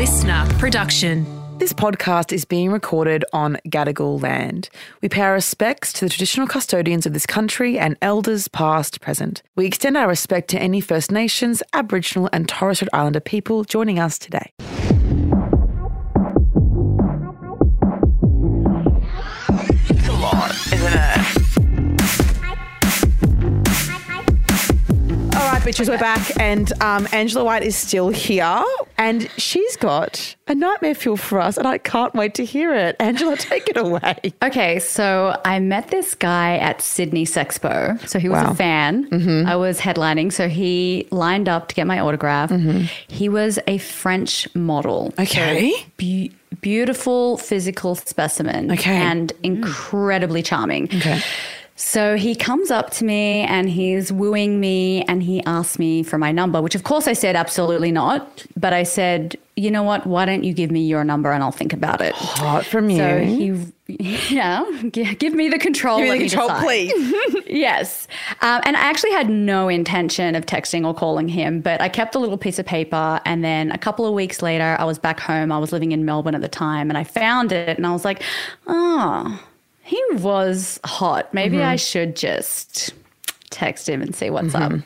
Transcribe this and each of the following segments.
listener production. This podcast is being recorded on Gadigal land. We pay our respects to the traditional custodians of this country and elders past, present. We extend our respect to any First Nations, Aboriginal and Torres Strait Islander people joining us today. Bitches, we're back, and um, Angela White is still here, and she's got a nightmare fuel for us, and I can't wait to hear it. Angela, take it away. Okay, so I met this guy at Sydney Sexpo. So he was Wow. Mm-hmm. a fan. I was headlining, so he lined up to get my autograph. He was a French model. Okay. So be- beautiful physical specimen. Okay. And incredibly charming. Okay. So he comes up to me and he's wooing me and he asked me for my number, which of course I said absolutely not. But I said, you know what? Why don't you give me your number and I'll think about it. Hot from you. So he, yeah, give me the control. Give me the control, decide. please. yes. Um, and I actually had no intention of texting or calling him, but I kept a little piece of paper. And then a couple of weeks later, I was back home. I was living in Melbourne at the time and I found it and I was like, oh, he was hot. Maybe Mm-hmm. I should just text him and see what's Mm-hmm. up.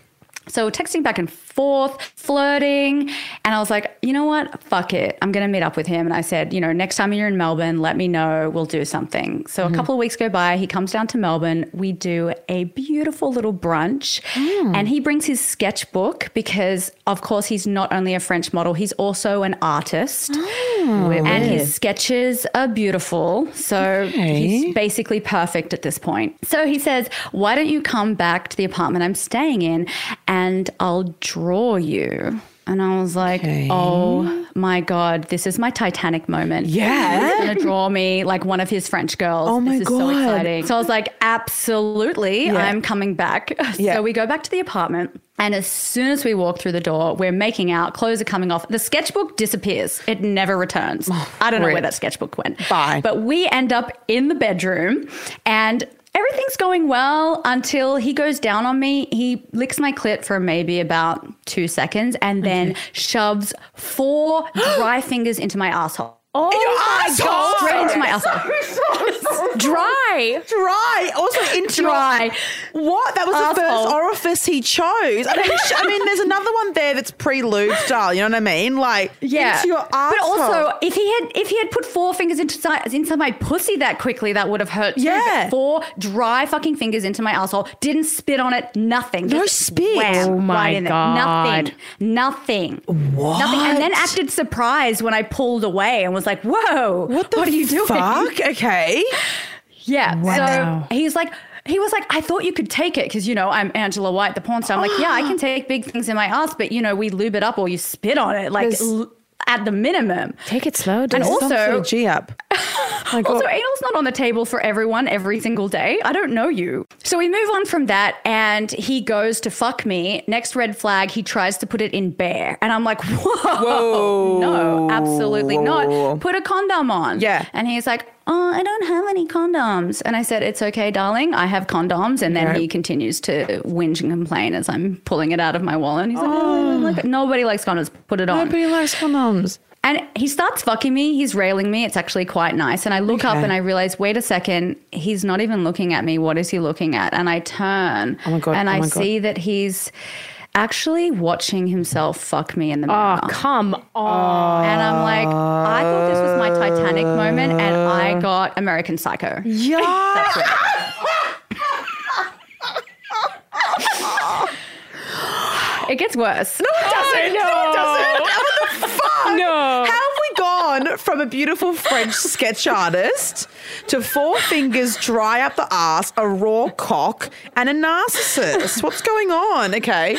So texting back and forth, flirting, and I was like, you know what? Fuck it. I'm going to meet up with him. And I said, you know, next time you're in Melbourne, let me know. We'll do something. So a mm-hmm. couple of weeks go by. He comes down to Melbourne. We do a beautiful little brunch, mm. and he brings his sketchbook because, of course, he's not only a French model, he's also an artist, oh, and his sketches are beautiful. So he's basically perfect at this point. So he says, Why don't you come back to the apartment I'm staying in and I'll draw you? And I was like, Okay. Oh my God, this is my Titanic moment. Yeah. He's going to draw me like one of his French girls. Oh my this is so God. exciting. So I was like, Absolutely, Yeah. I'm coming back. Yeah. So we go back to the apartment. And as soon as we walk through the door, we're making out, clothes are coming off. The sketchbook disappears. It never returns. I don't know where that sketchbook went. Fine. But we end up in the bedroom and everything's going well until he goes down on me. He licks my clit for maybe about two seconds and then shoves four dry fingers into my asshole. Oh my God. Oh, straight into my asshole. Dry. Dry. Also into your- Dry. What? That was the first orifice he chose. I mean, I mean, there's another one there that's pre-lube style. You know what I mean? Like Yeah, into your asshole. but also if he had if he had put four fingers into inside my pussy that quickly, that would have hurt. too. Yeah. But four dry fucking fingers into my asshole. Didn't spit on it. Nothing. No Just spit. wham, Oh my right in there. God. Nothing. Nothing. What? Nothing. And then acted surprised when I pulled away and was like, "Whoa, what the are you doing?" Fuck. Okay. Yeah. Wow. So he's like, he was like, I thought you could take it because, you know, I'm Angela White, the porn star. I'm like, yeah, I can take big things in my ass, but, you know, we lube it up or you spit on it, like l- at the minimum. Take it slow. And also- G up. God. Also, anal's not on the table for everyone every single day. I don't know you. So we move on from that, and he goes to fuck me. Next red flag, he tries to put it in bare. And I'm like, whoa. Whoa. No, absolutely Whoa, not. Put a condom on. Yeah. And he's like, oh, I don't have any condoms. And I said, it's okay, darling. I have condoms. And then he continues to whinge and complain as I'm pulling it out of my wallet. And he's like, oh, oh. like, nobody likes condoms. Put it on. Nobody likes condoms. And he starts fucking me. He's railing me. It's actually quite nice. And I look up and I realize, wait a second, he's not even looking at me. What is he looking at? And I turn Oh my God, and oh I God. see that he's actually watching himself fuck me in the mirror. Oh, come on. and I'm like, I thought this was my Titanic moment, and I got American Psycho. Yeah. It. Gets worse. No, it oh, doesn't. No, it doesn't. What the fuck? No. How have we gone from a beautiful French sketch artist to four fingers dry up the ass, a raw cock, and a narcissist? What's going on? Okay.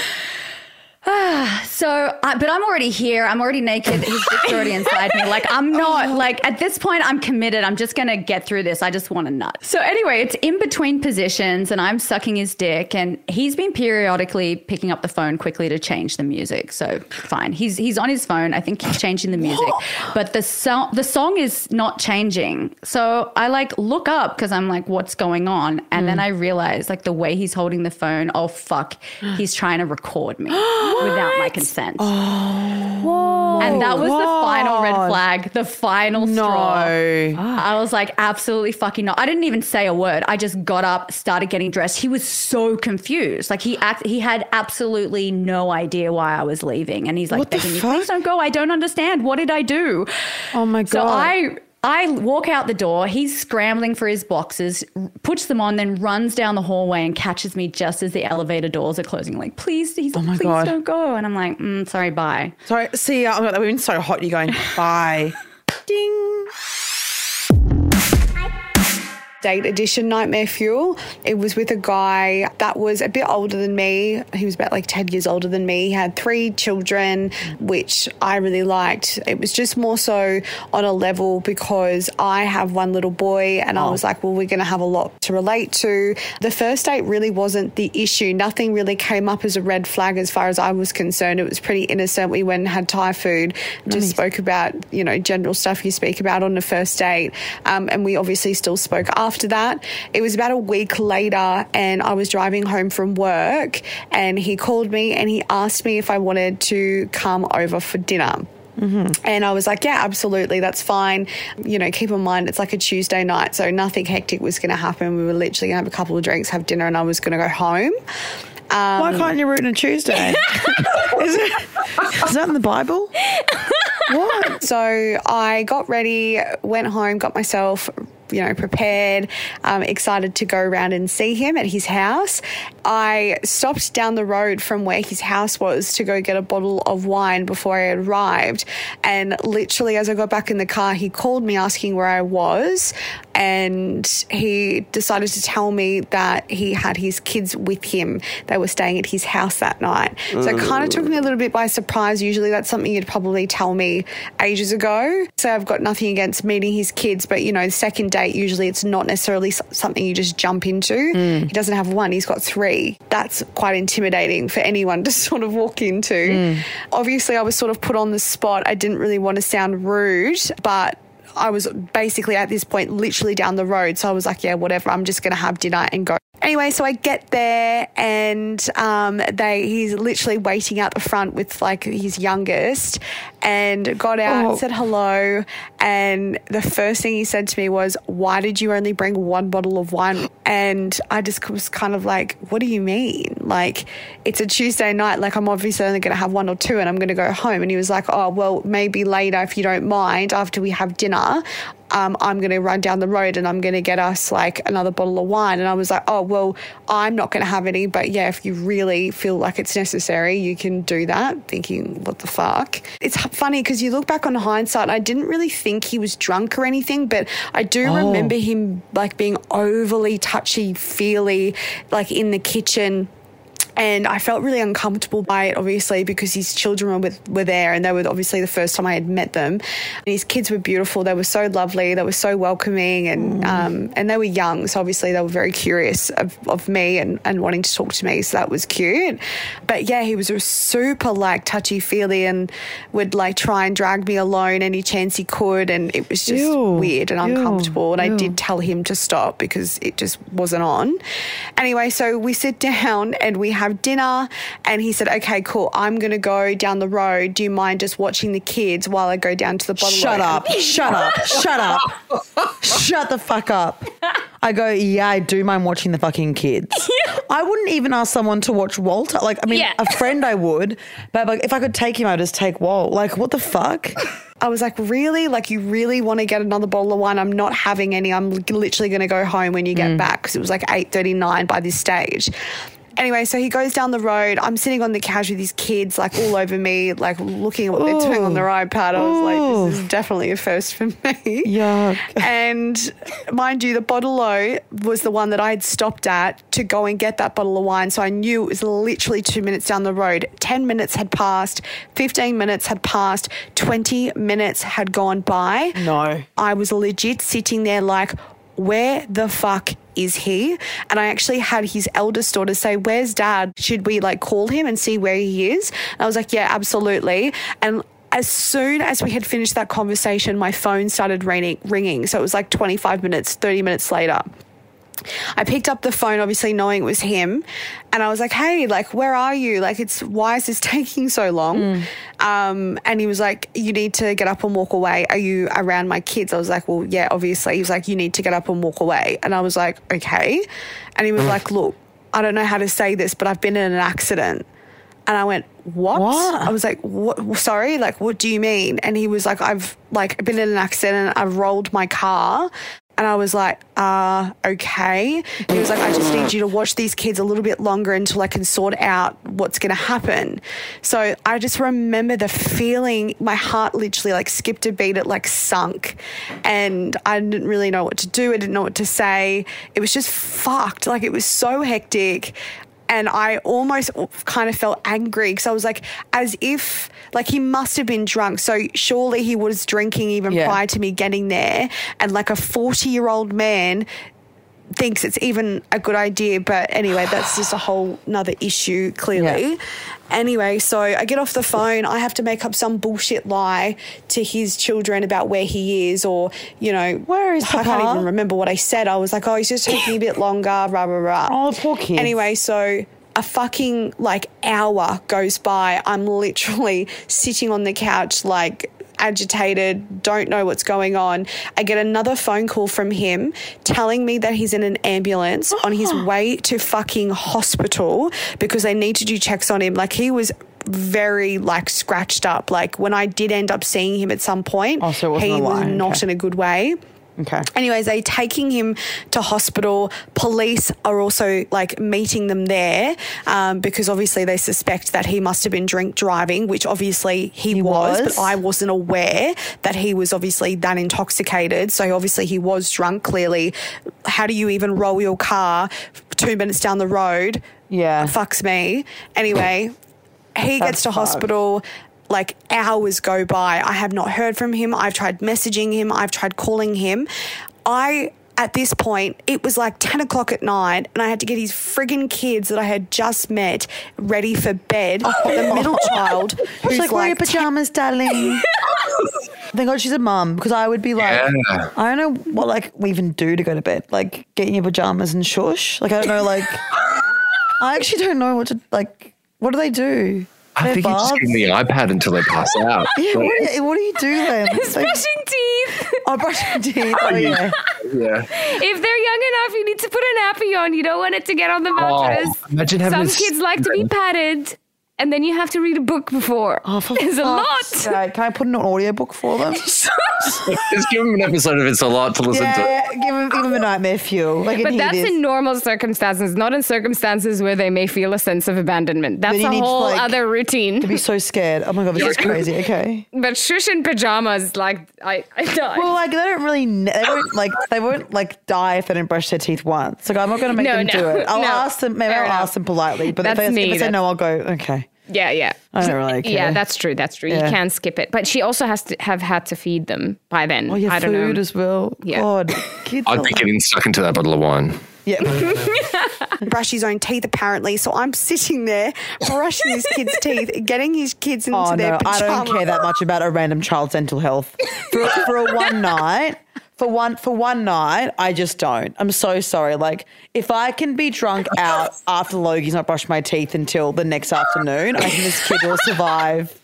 So, I, but I'm already here. I'm already naked. His dick's already inside me. Like, I'm oh, not, like, at this point, I'm committed. I'm just going to get through this. I just want to nut. So, anyway, it's in between positions, and I'm sucking his dick, and he's been periodically picking up the phone quickly to change the music. So, fine. He's he's on his phone. I think he's changing the music, but the song the song is not changing. So, I like look up because I'm like, what's going on? And then mm. I realize, like, the way he's holding the phone, oh, fuck, he's trying to record me without my consent. Oh. and that was the final red flag, the final straw. No. I was like, absolutely fucking not. I didn't even say a word. I just got up, started getting dressed. He was so confused. Like he act, he had absolutely no idea why I was leaving, and he's like, What begging me, please don't go. I don't understand. What did I do? Oh my God. So God. I. I walk out the door. He's scrambling for his boxes, puts them on, then runs down the hallway and catches me just as the elevator doors are closing. Like, please, he's Oh please God. don't go. And I'm like, mm, sorry, bye. Sorry, see. Oh my God, we've been so hot. You're going, bye. Ding. Date edition Nightmare Fuel. It was with a guy that was a bit older than me. He was about like 10 years older than me. He had three children, which I really liked. It was just more so on a level because I have one little boy and I was like, well, we're going to have a lot to relate to. The first date really wasn't the issue. Nothing really came up as a red flag as far as I was concerned. It was pretty innocent. We went and had Thai food, just spoke about, you know, general stuff you speak about on the first date. Um, and we obviously still spoke after that. It was about a week later, and I was driving home from work, and he called me and he asked me if I wanted to come over for dinner. And I was like, yeah, absolutely, that's fine. You know, keep in mind it's like a Tuesday night, so nothing hectic was going to happen. We were literally going to have a couple of drinks, have dinner, and I was going to go home. Um, Why can't you root on a Tuesday? is, it, is that in the Bible? What? So I got ready, went home, got myself, you know, prepared, um, excited to go around and see him at his house. I stopped down the road from where his house was to go get a bottle of wine before I arrived. And literally, as I got back in the car, he called me asking where I was. And he decided to tell me that he had his kids with him. They were staying at his house that night. So it kind of took me a little bit by surprise. Usually, that's something you'd probably tell me ages ago. So I've got nothing against meeting his kids, but you know, the second date, usually it's not necessarily something you just jump into. Mm. He doesn't have one, he's got three. That's quite intimidating for anyone to sort of walk into. Mm. Obviously, I was sort of put on the spot. I didn't really want to sound rude, but I was basically at this point literally down the road. So I was like, yeah, whatever. I'm just going to have dinner and go. Anyway, so I get there and um, they he's literally waiting out the front with like his youngest and got out, Oh. said hello. And the first thing he said to me was, Why did you only bring one bottle of wine? And I just was kind of like, What do you mean? Like, it's a Tuesday night. Like, I'm obviously only going to have one or two and I'm going to go home. And he was like, Oh, well, maybe later if you don't mind, after we have dinner, um, I'm going to run down the road and I'm going to get us like another bottle of wine. And I was like, oh, well, I'm not going to have any. But yeah, if you really feel like it's necessary, you can do that. Thinking, what the fuck? It's funny because you look back on hindsight, I didn't really think he was drunk or anything, but I do remember him like being overly touchy feely, like in the kitchen. And I felt really uncomfortable by it, obviously, because his children were, with, were there and they were obviously the first time I had met them. And his kids were beautiful. They were so lovely. They were so welcoming and um, and they were young. So obviously they were very curious of, of me and, and wanting to talk to me. So that was cute. But yeah, he was super like touchy feely and would like try and drag me alone any chance he could. And it was just Ew. weird and Ew. uncomfortable. And I Ew. did tell him to stop because it just wasn't on. Anyway, so we sit down and we have dinner, and he said, "Okay, cool. I'm going to go down the road. Do you mind just watching the kids while I go down to the bottle?" Shut up. Shut up. Shut up. Shut the fuck up. I go, yeah, I do mind watching the fucking kids. I wouldn't even ask someone to watch Walter. Like, I mean, Yeah. a friend I would, but like, if I could take him, I'd just take Walt. Like, what the fuck? I was like, "Really? Like, you really want to get another bottle of wine? I'm not having any. I'm literally going to go home when you get mm. back because it was like 8:39 by this stage." Anyway, so he goes down the road. I'm sitting on the couch with his kids, like all over me, like looking at what they're doing on their iPad. I was like, this is definitely a first for me. Yuck. And mind you, the bottle o was the one that I had stopped at to go and get that bottle of wine. So I knew it was literally two minutes down the road. 10 minutes had passed, 15 minutes had passed, 20 minutes had gone by. No. I was legit sitting there like, where the fuck is he? And I actually had his eldest daughter say, Where's dad? Should we like call him and see where he is? And I was like, Yeah, absolutely. And as soon as we had finished that conversation, my phone started ringing, ringing. So it was like 25 minutes, 30 minutes later. I picked up the phone, obviously knowing it was him, and I was like, "Hey, like, where are you? Like, it's why is this taking so long?" Um, and he was like, "You need to get up and walk away. Are you around my kids?" I was like, "Well, yeah, obviously." He was like, "You need to get up and walk away," and I was like, "Okay," and he was like, "Look, I don't know how to say this, but I've been in an accident." And I went, what? What? I was like, what? Sorry, like, what do you mean? And he was like, I've like been in an accident. I've rolled my car. And I was like, uh, okay. He was like, I just need you to watch these kids a little bit longer until I can sort out what's going to happen. So I just remember the feeling, my heart literally like skipped a beat, it like sunk. And I didn't really know what to do. I didn't know what to say. It was just fucked. Like, it was so hectic and I almost kind of felt angry because I was like, as if like he must have been drunk. So surely he was drinking even Yeah. prior to me getting there. And like a 40 year old man thinks it's even a good idea. But anyway, that's just a whole nother issue, clearly. Yeah. Anyway, so I get off the phone. I have to make up some bullshit lie to his children about where he is, or you know, Where is I can't even remember what I said. I was like, oh, he's just taking a bit longer, rah rah rah. Oh, poor kids. Anyway, so a fucking like hour goes by. I'm literally sitting on the couch, like agitated, don't know what's going on. I get another phone call from him telling me that he's in an ambulance on his way to fucking hospital because they need to do checks on him. Like he was very like scratched up. Like when I did end up seeing him at some point, Oh, so he was not okay. in a good way. Okay. Anyways, they taking him to hospital. Police are also like meeting them there um, because obviously they suspect that he must have been drink driving, which obviously he, He was, was? but I wasn't aware that he was obviously that intoxicated. So obviously he was drunk. Clearly, how do you even roll your car two minutes down the road? Yeah. fucks me. Anyway, he That's gets to fucked. hospital. Like hours go by. I have not heard from him. I've tried messaging him. I've tried calling him. I, at this point, it was like 10 o'clock at night, and I had to get his friggin' kids that I had just met ready for bed. Oh. The middle child, who's She's like, wear your like, pajamas, darling. Thank God she's a mum because I would be like, Yeah. I don't know what like we even do to go to bed. Like get in your pajamas and shush. Like I don't know. Like I actually don't know what to like. What do they do? I They think you just bath? give them the iPad until they pass out. Yeah, what do you, what do you do then? Like, Brushing teeth. oh, brushing teeth. Oh yeah. yeah. If they're young enough, you need to put a nappy on. You don't want it to get on the oh, mattress. Oh, imagine having Some this- kids like to be patted, and then you have to read a book before. Oh, for It's a lot. sake. Can I put in an audiobook for them? Just give them an episode of It's a Lot to listen to. yeah, give them, give them a nightmare fuel. Like, But that's in normal circumstances, not in circumstances where they may feel a sense of abandonment. That's a need to, whole like, other routine. to be so scared. Oh my god, this is crazy. Okay. but shush in pajamas, like I, I die. Well, like they don't really, they won't like they won't like die if they don't brush their teeth once. Like I'm not going to make No, them no, do it. I'll no. ask them. Maybe Fair I'll enough. ask them politely. But if they, me, if they say no, I'll go. Okay. Yeah, yeah. I don't really care. Yeah, that's true. That's true. Yeah. You can skip it, but she also has to have had to feed them by then. Oh yeah, I don't food know. as well. Yeah. God, kids. I'd be like- getting stuck into that bottle of wine. yeah. brush his own teeth apparently. So I'm sitting there brushing his kids' teeth, getting his kids into Oh their no, I don't care that much about a random child's dental health. For, for a one night, for one for one night, I just don't. I'm so sorry. Like if I can be drunk out after Logie's not brushed my teeth until the next afternoon, I think this kid will survive.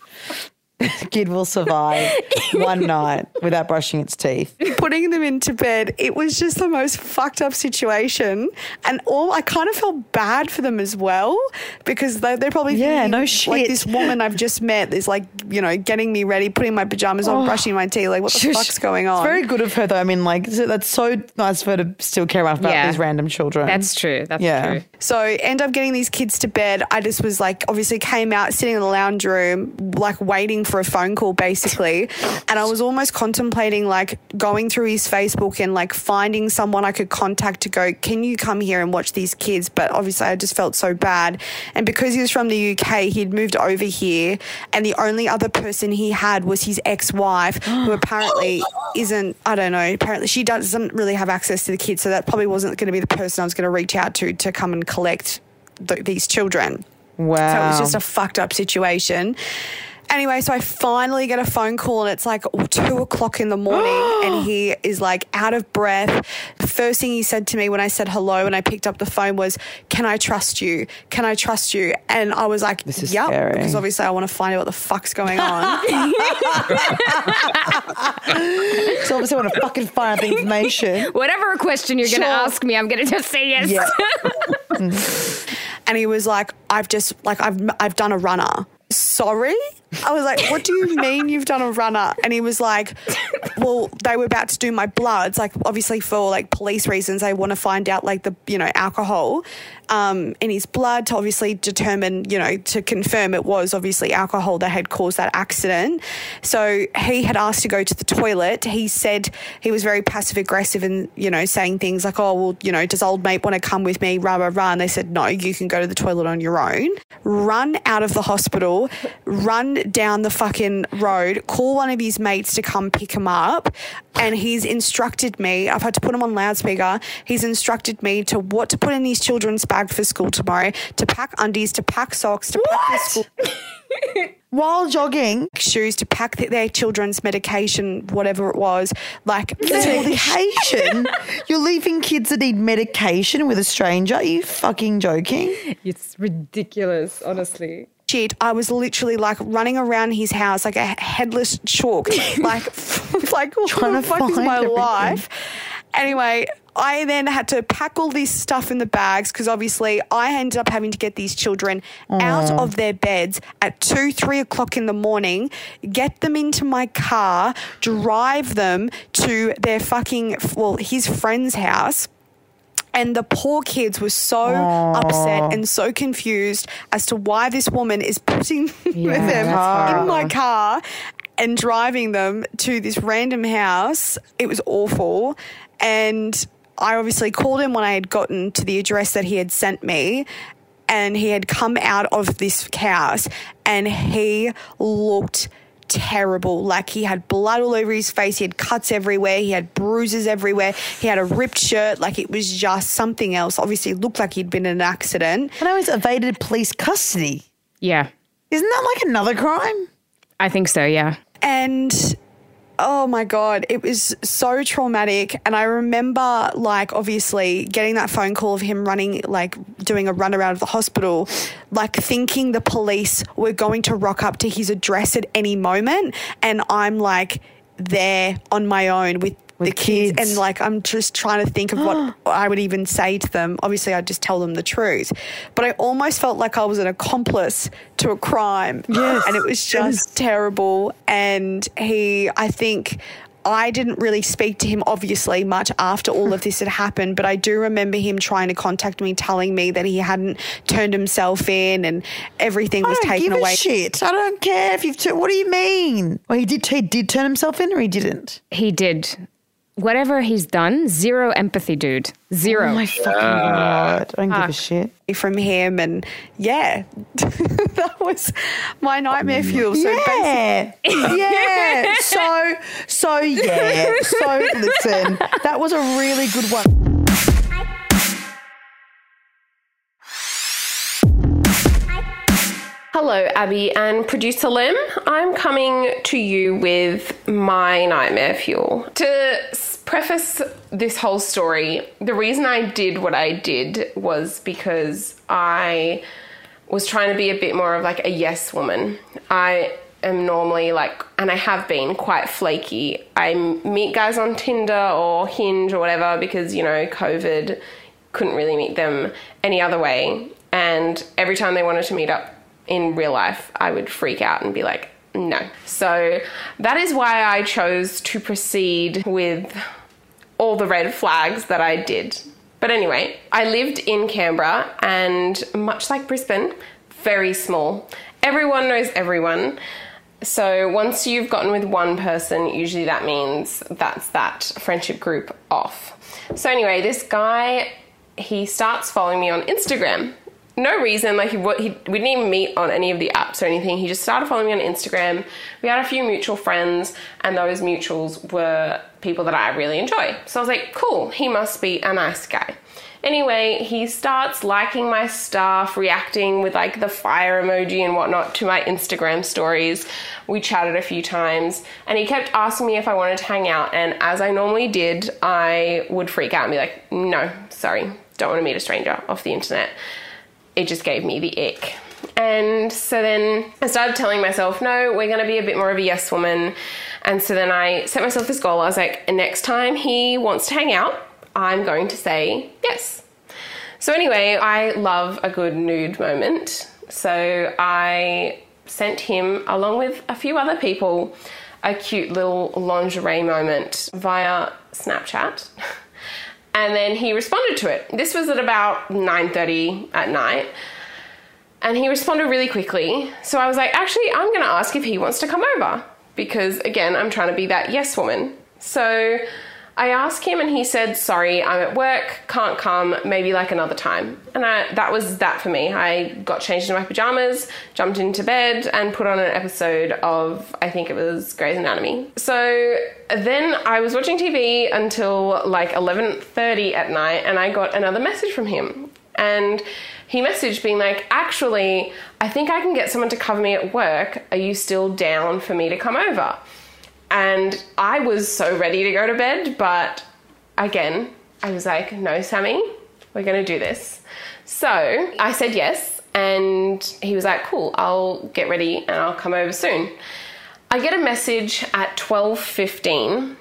kid will survive one night without brushing its teeth. putting them into bed, it was just the most fucked up situation. And all I kind of felt bad for them as well because they, they're probably Yeah, thinking, no shit. Like this woman I've just met is like, you know, getting me ready, putting my pajamas on, oh. brushing my teeth. Like, what the fuck's going on? It's very good of her, though. I mean, like that's so nice for her to still care enough about Yeah. these random children. That's true. That's Yeah. true. So end up getting these kids to bed. I just was like, obviously came out, sitting in the lounge room, like waiting for a phone call, basically. And I was almost contemplating like going through his Facebook and like finding someone I could contact to go, can you come here and watch these kids? But obviously I just felt so bad. And because he was from the UK, he'd moved over here, and the only other person he had was his ex-wife, who apparently isn't. I don't know. Apparently she doesn't really have access to the kids, so that probably wasn't going to be the person I was going to reach out to to come and collect th- these children. wow. So it was just a fucked up situation. Anyway, so I finally get a phone call and it's like two o'clock in the morning and he is like out of breath, The first thing he said to me when I said hello and I picked up the phone was, "Can I trust you? Can I trust you?" And I was like, This is "Yep," scary. because obviously I want to find out what the fuck's going on. So obviously, I want to fucking find out the information. Whatever question you're going to Sure. ask me, I'm going to just say yes. Yeah. and he was like, "I've just like I've I've done a runner." Sorry? I was like, what do you mean you've done a runner? And he was like, well, they were about to do my bloods, like obviously for like police reasons, they want to find out like the, you know, alcohol um, in his blood to obviously determine, you know, to confirm it was obviously alcohol that had caused that accident. So he had asked to go to the toilet. He said he was very passive aggressive and, you know, saying things like, oh, well, you know, does old mate want to come with me? Rah, rah, rah. And they said, no, you can go to the toilet on your own. Run out of the hospital, run down the fucking road, call one of his mates to come pick him up. And he's instructed me, I've had to put him on loudspeaker. He's instructed me to what to put in his children's bag for school tomorrow, to pack undies, to pack socks, to pack their school While jogging, shoes, to pack their children's medication, whatever it was. Like, medication. You're leaving kids that need medication with a stranger. Are you fucking joking? It's ridiculous, honestly. Shit, I was literally like running around his house like a headless chalk, like, like what Trying the to fuck is my everything. life? Anyway, I then had to pack all this stuff in the bags because obviously I ended up having to get these children out of their beds at two, three o'clock in the morning, get them into my car, drive them to their fucking, well, his friend's house. And the poor kids were so upset and so confused as to why this woman is putting them in my car and driving them to this random house. It was awful. And I obviously called him when I had gotten to the address that he had sent me. And he had come out of this house and he looked terrible. Like he had blood all over his face, he had cuts everywhere, he had bruises everywhere, he had a ripped shirt. Like it was just something else. Obviously, it looked like he'd been in an accident. And I was evaded police custody. Yeah, Isn't that like another crime? I think so, yeah. And oh my God, it was so traumatic. And I remember, like, obviously getting that phone call of him running, like, doing a run around of the hospital, like, thinking the police were going to rock up to his address at any moment. And I'm like, there on my own with, the kids. kids. And like, I'm just trying to think of what I would even say to them. Obviously, I'd just tell them the truth. But I almost felt like I was an accomplice to a crime. Yes. And it was just terrible. And he, I think, I didn't really speak to him obviously much after all of this had happened, but I do remember him trying to contact me, telling me that he hadn't turned himself in and everything I was don't taken give away. a shit. I don't care if you've. Tur- what do you mean? Well, he did. He did turn himself in, or he didn't. He did. Whatever he's done, zero empathy, dude. Zero. Oh my fucking god! I don't give a shit. From him, and yeah, that was my nightmare mm. fuel. So basically, Yeah, yeah. So, so yeah. So listen, that was a really good one. Hello, Abbie and producer Lem. I'm coming to you with my nightmare fuel. To s- preface this whole story, the reason I did what I did was because I was trying to be a bit more of like a yes woman. I am normally like, and I have been quite flaky. I meet guys on Tinder or Hinge or whatever because, you know, COVID couldn't really meet them any other way. And every time they wanted to meet up in real life, I would freak out and be like, no. So that is why I chose to proceed with all the red flags that I did. But anyway, I lived in Canberra and much like Brisbane, very small. Everyone knows everyone. So once you've gotten with one person, usually that means that's that friendship group off. So anyway, this guy, he starts following me on Instagram. No reason. Like he, he we didn't even meet on any of the apps or anything. He just started following me on Instagram. We had a few mutual friends, and those mutuals were people that I really enjoy. So I was like, cool. He must be a nice guy. Anyway, he starts liking my stuff, reacting with like the fire emoji and whatnot to my Instagram stories. We chatted a few times and he kept asking me if I wanted to hang out. And as I normally did, I would freak out and be like, no, sorry, don't want to meet a stranger off the internet. It just gave me the ick. And so then I started telling myself, no, we're going to be a bit more of a yes woman. And so then I set myself this goal. I was like, next time he wants to hang out, I'm going to say yes. So, anyway, I love a good nude moment. So, I sent him, along with a few other people, a cute little lingerie moment via Snapchat. And then he responded to it. This was at about 9:30 at night. And he responded really quickly. So I was like, actually, I'm going to ask if he wants to come over because again, I'm trying to be that yes woman. So I asked him and he said, "Sorry, I'm at work, can't come, maybe like another time." And I, that was that for me. I got changed into my pajamas, jumped into bed and put on an episode of I think it was Grey's Anatomy. So then I was watching TV until like 11:30 at night and I got another message from him. And he messaged being like, "Actually, I think I can get someone to cover me at work. Are you still down for me to come over?" And I was so ready to go to bed, but again, I was like, no, Sammy, we're gonna do this. So I said yes, and he was like, cool, I'll get ready and I'll come over soon. I get a message at 12:15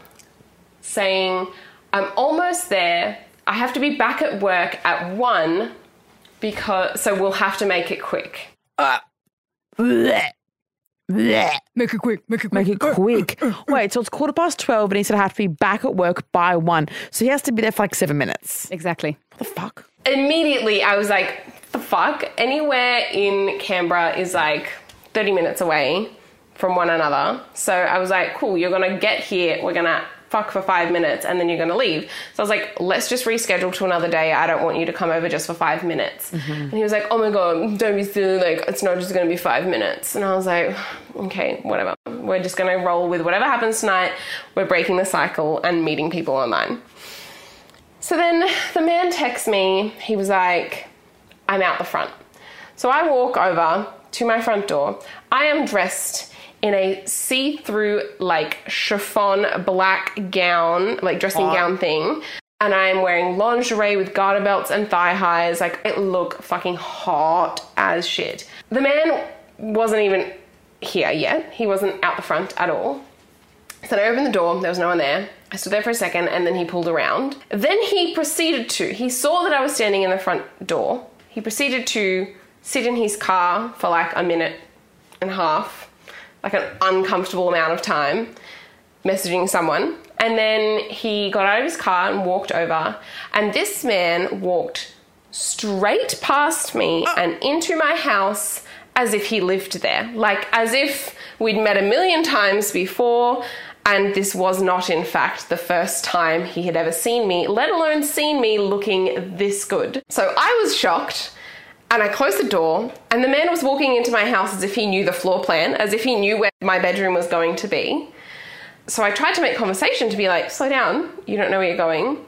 saying, I'm almost there. I have to be back at work at 1 because so we'll have to make it quick. Uh, Make it quick. Make it quick. Make it quick. Uh, uh, uh, Wait, so it's quarter past 12 and he said I have to be back at work by one. So he has to be there for like seven minutes. Exactly. What the fuck? immediately I was like, the fuck? Anywhere in Canberra is like 30 minutes away from one another. So I was like, cool, you're gonna get here, we're gonna fuck for five minutes, and then you're gonna leave. So I was like, let's just reschedule to another day. I don't want you to come over just for five minutes. And he was like, oh my god, don't be silly, like, it's not just gonna be five minutes. And I was like, okay, whatever. We're just gonna roll with whatever happens tonight. We're breaking the cycle and meeting people online. So then the man texts me. He was like, I'm out the front. So I walk over to my front door. I am dressed in a see through, like, chiffon black gown, like dressing gown thing. And I'm wearing lingerie with garter belts and thigh highs. Like, I look fucking hot as shit. The man wasn't even here yet. He wasn't out the front at all. So I opened the door, there was no one there. I stood there for a second and then he pulled around. Then he proceeded to, he saw that I was standing in the front door. He proceeded to sit in his car for like a minute and a half, like an uncomfortable amount of time, messaging someone. And then he got out of his car and walked over. And this man walked straight past me ah. and into my house as if he lived there. Like as if we'd met a million times before and this was not, in fact, the first time he had ever seen me, let alone seen me looking this good. So I was shocked and I closed the door, and the man was walking into my house as if he knew the floor plan, as if he knew where my bedroom was going to be. So I tried to make conversation to be like, slow down, you don't know where you're going.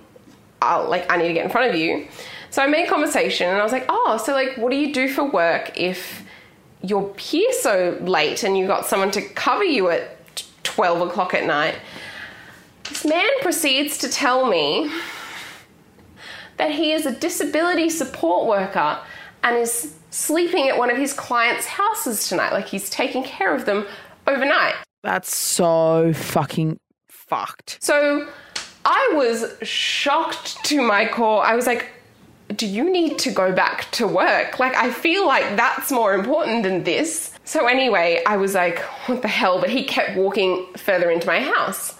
I'll, like, I need to get in front of you. So I made conversation and I was like, oh, so like, what do you do for work if you're here so late and you got someone to cover you at 12 o'clock at night? This man proceeds to tell me that he is a disability support worker and is sleeping at one of his clients' houses tonight. Like he's taking care of them overnight. That's so fucking fucked. So I was shocked to my core. I was like, do you need to go back to work? Like, I feel like that's more important than this. So, anyway, I was like, what the hell? But he kept walking further into my house.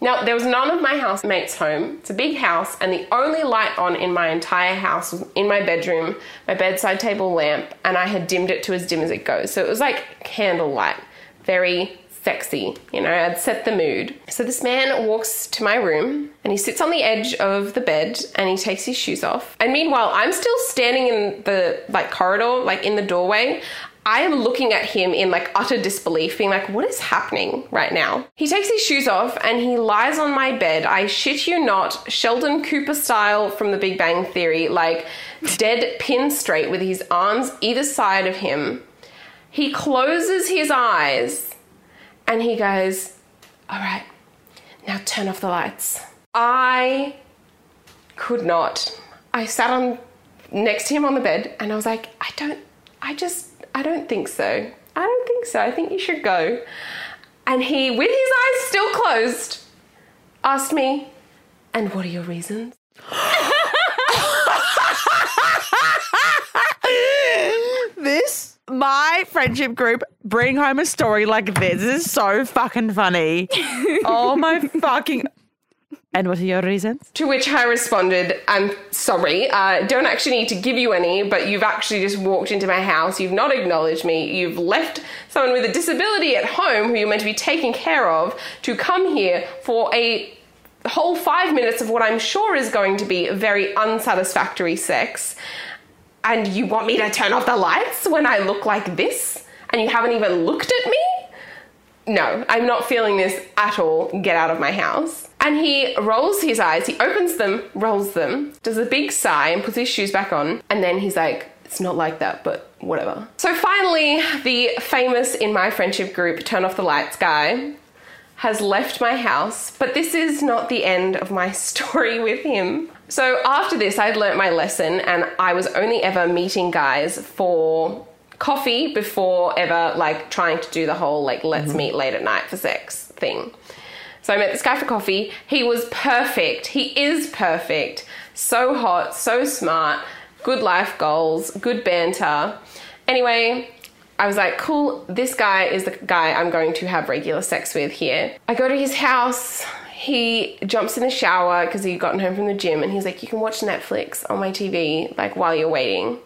Now, there was none of my housemates home. It's a big house, and the only light on in my entire house was in my bedroom, my bedside table lamp, and I had dimmed it to as dim as it goes. So it was like candlelight, very sexy. You know, I'd set the mood. So this man walks to my room and he sits on the edge of the bed and he takes his shoes off. And meanwhile, I'm still standing in the like corridor, like in the doorway. I am looking at him in like utter disbelief, being like, what is happening right now? He takes his shoes off and he lies on my bed. I shit you not, Sheldon Cooper style from the Big Bang Theory, like dead pin straight with his arms either side of him. He closes his eyes and he goes, All right, now turn off the lights. I could not. I sat on next to him on the bed and I was like, I don't, I just, I don't think so. I don't think so. I think you should go. And he, with his eyes still closed, asked me, And what are your reasons? This, my friendship group, bring home a story like this. This is so fucking funny. oh my fucking. And what are your reasons? To which I responded, I'm sorry, I uh, don't actually need to give you any, but you've actually just walked into my house, you've not acknowledged me, you've left someone with a disability at home who you're meant to be taking care of to come here for a whole five minutes of what I'm sure is going to be very unsatisfactory sex. And you want me to turn off the lights when I look like this? And you haven't even looked at me? No, I'm not feeling this at all. Get out of my house. And he rolls his eyes, he opens them, rolls them, does a big sigh, and puts his shoes back on. And then he's like, it's not like that, but whatever. So finally, the famous in my friendship group, turn off the lights guy, has left my house, but this is not the end of my story with him. So after this, I'd learnt my lesson, and I was only ever meeting guys for coffee before ever like trying to do the whole like let's mm-hmm. meet late at night for sex thing. So I met this guy for coffee. He was perfect. He is perfect. So hot, so smart, good life goals, good banter. Anyway, I was like, cool, this guy is the guy I'm going to have regular sex with here. I go to his house. He jumps in the shower because he'd gotten home from the gym and he's like, you can watch Netflix on my TV, like while you're waiting.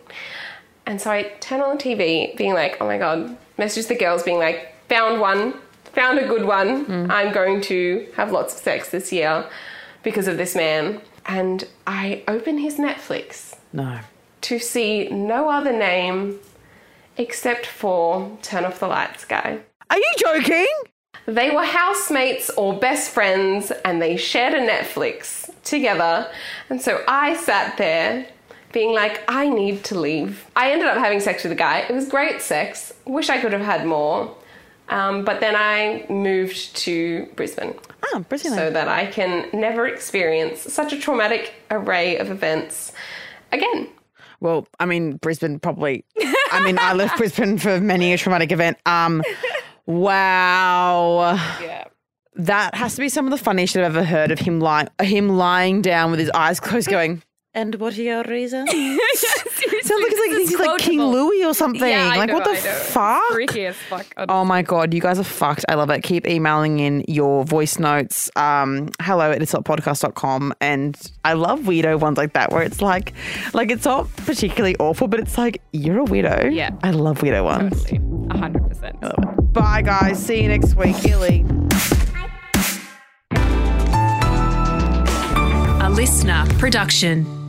And so I turn on the TV, being like, oh my God, message the girls, being like, found one, found a good one. I'm going to have lots of sex this year because of this man. And I open his Netflix No. to see no other name except for Turn Off the Lights guy. Are you joking? They were housemates or best friends and they shared a Netflix together. And so I sat there being like, I need to leave. I ended up having sex with the guy. It was great sex. Wish I could have had more. Um, but then I moved to Brisbane Oh, Brisbane. so that I can never experience such a traumatic array of events again. Well, I mean, Brisbane probably. I mean, I left Brisbane for many a traumatic event. Um, wow. Yeah. That has to be some of the funniest I've ever heard of him lying, him lying down with his eyes closed, going. And what are your reasons? Sounds like he's like, he's like King quotable. Louis or something. Yeah, I like know, what the I know. fuck? Freaky as fuck. Oh my god, you guys are fucked. I love it. Keep emailing in your voice notes. Um, hello at podcast.com. And I love weirdo ones like that where it's like like it's not particularly awful, but it's like, you're a weirdo. Yeah. I love weirdo ones. Totally. A hundred percent. Bye guys. See you next week. Illy. A listener production.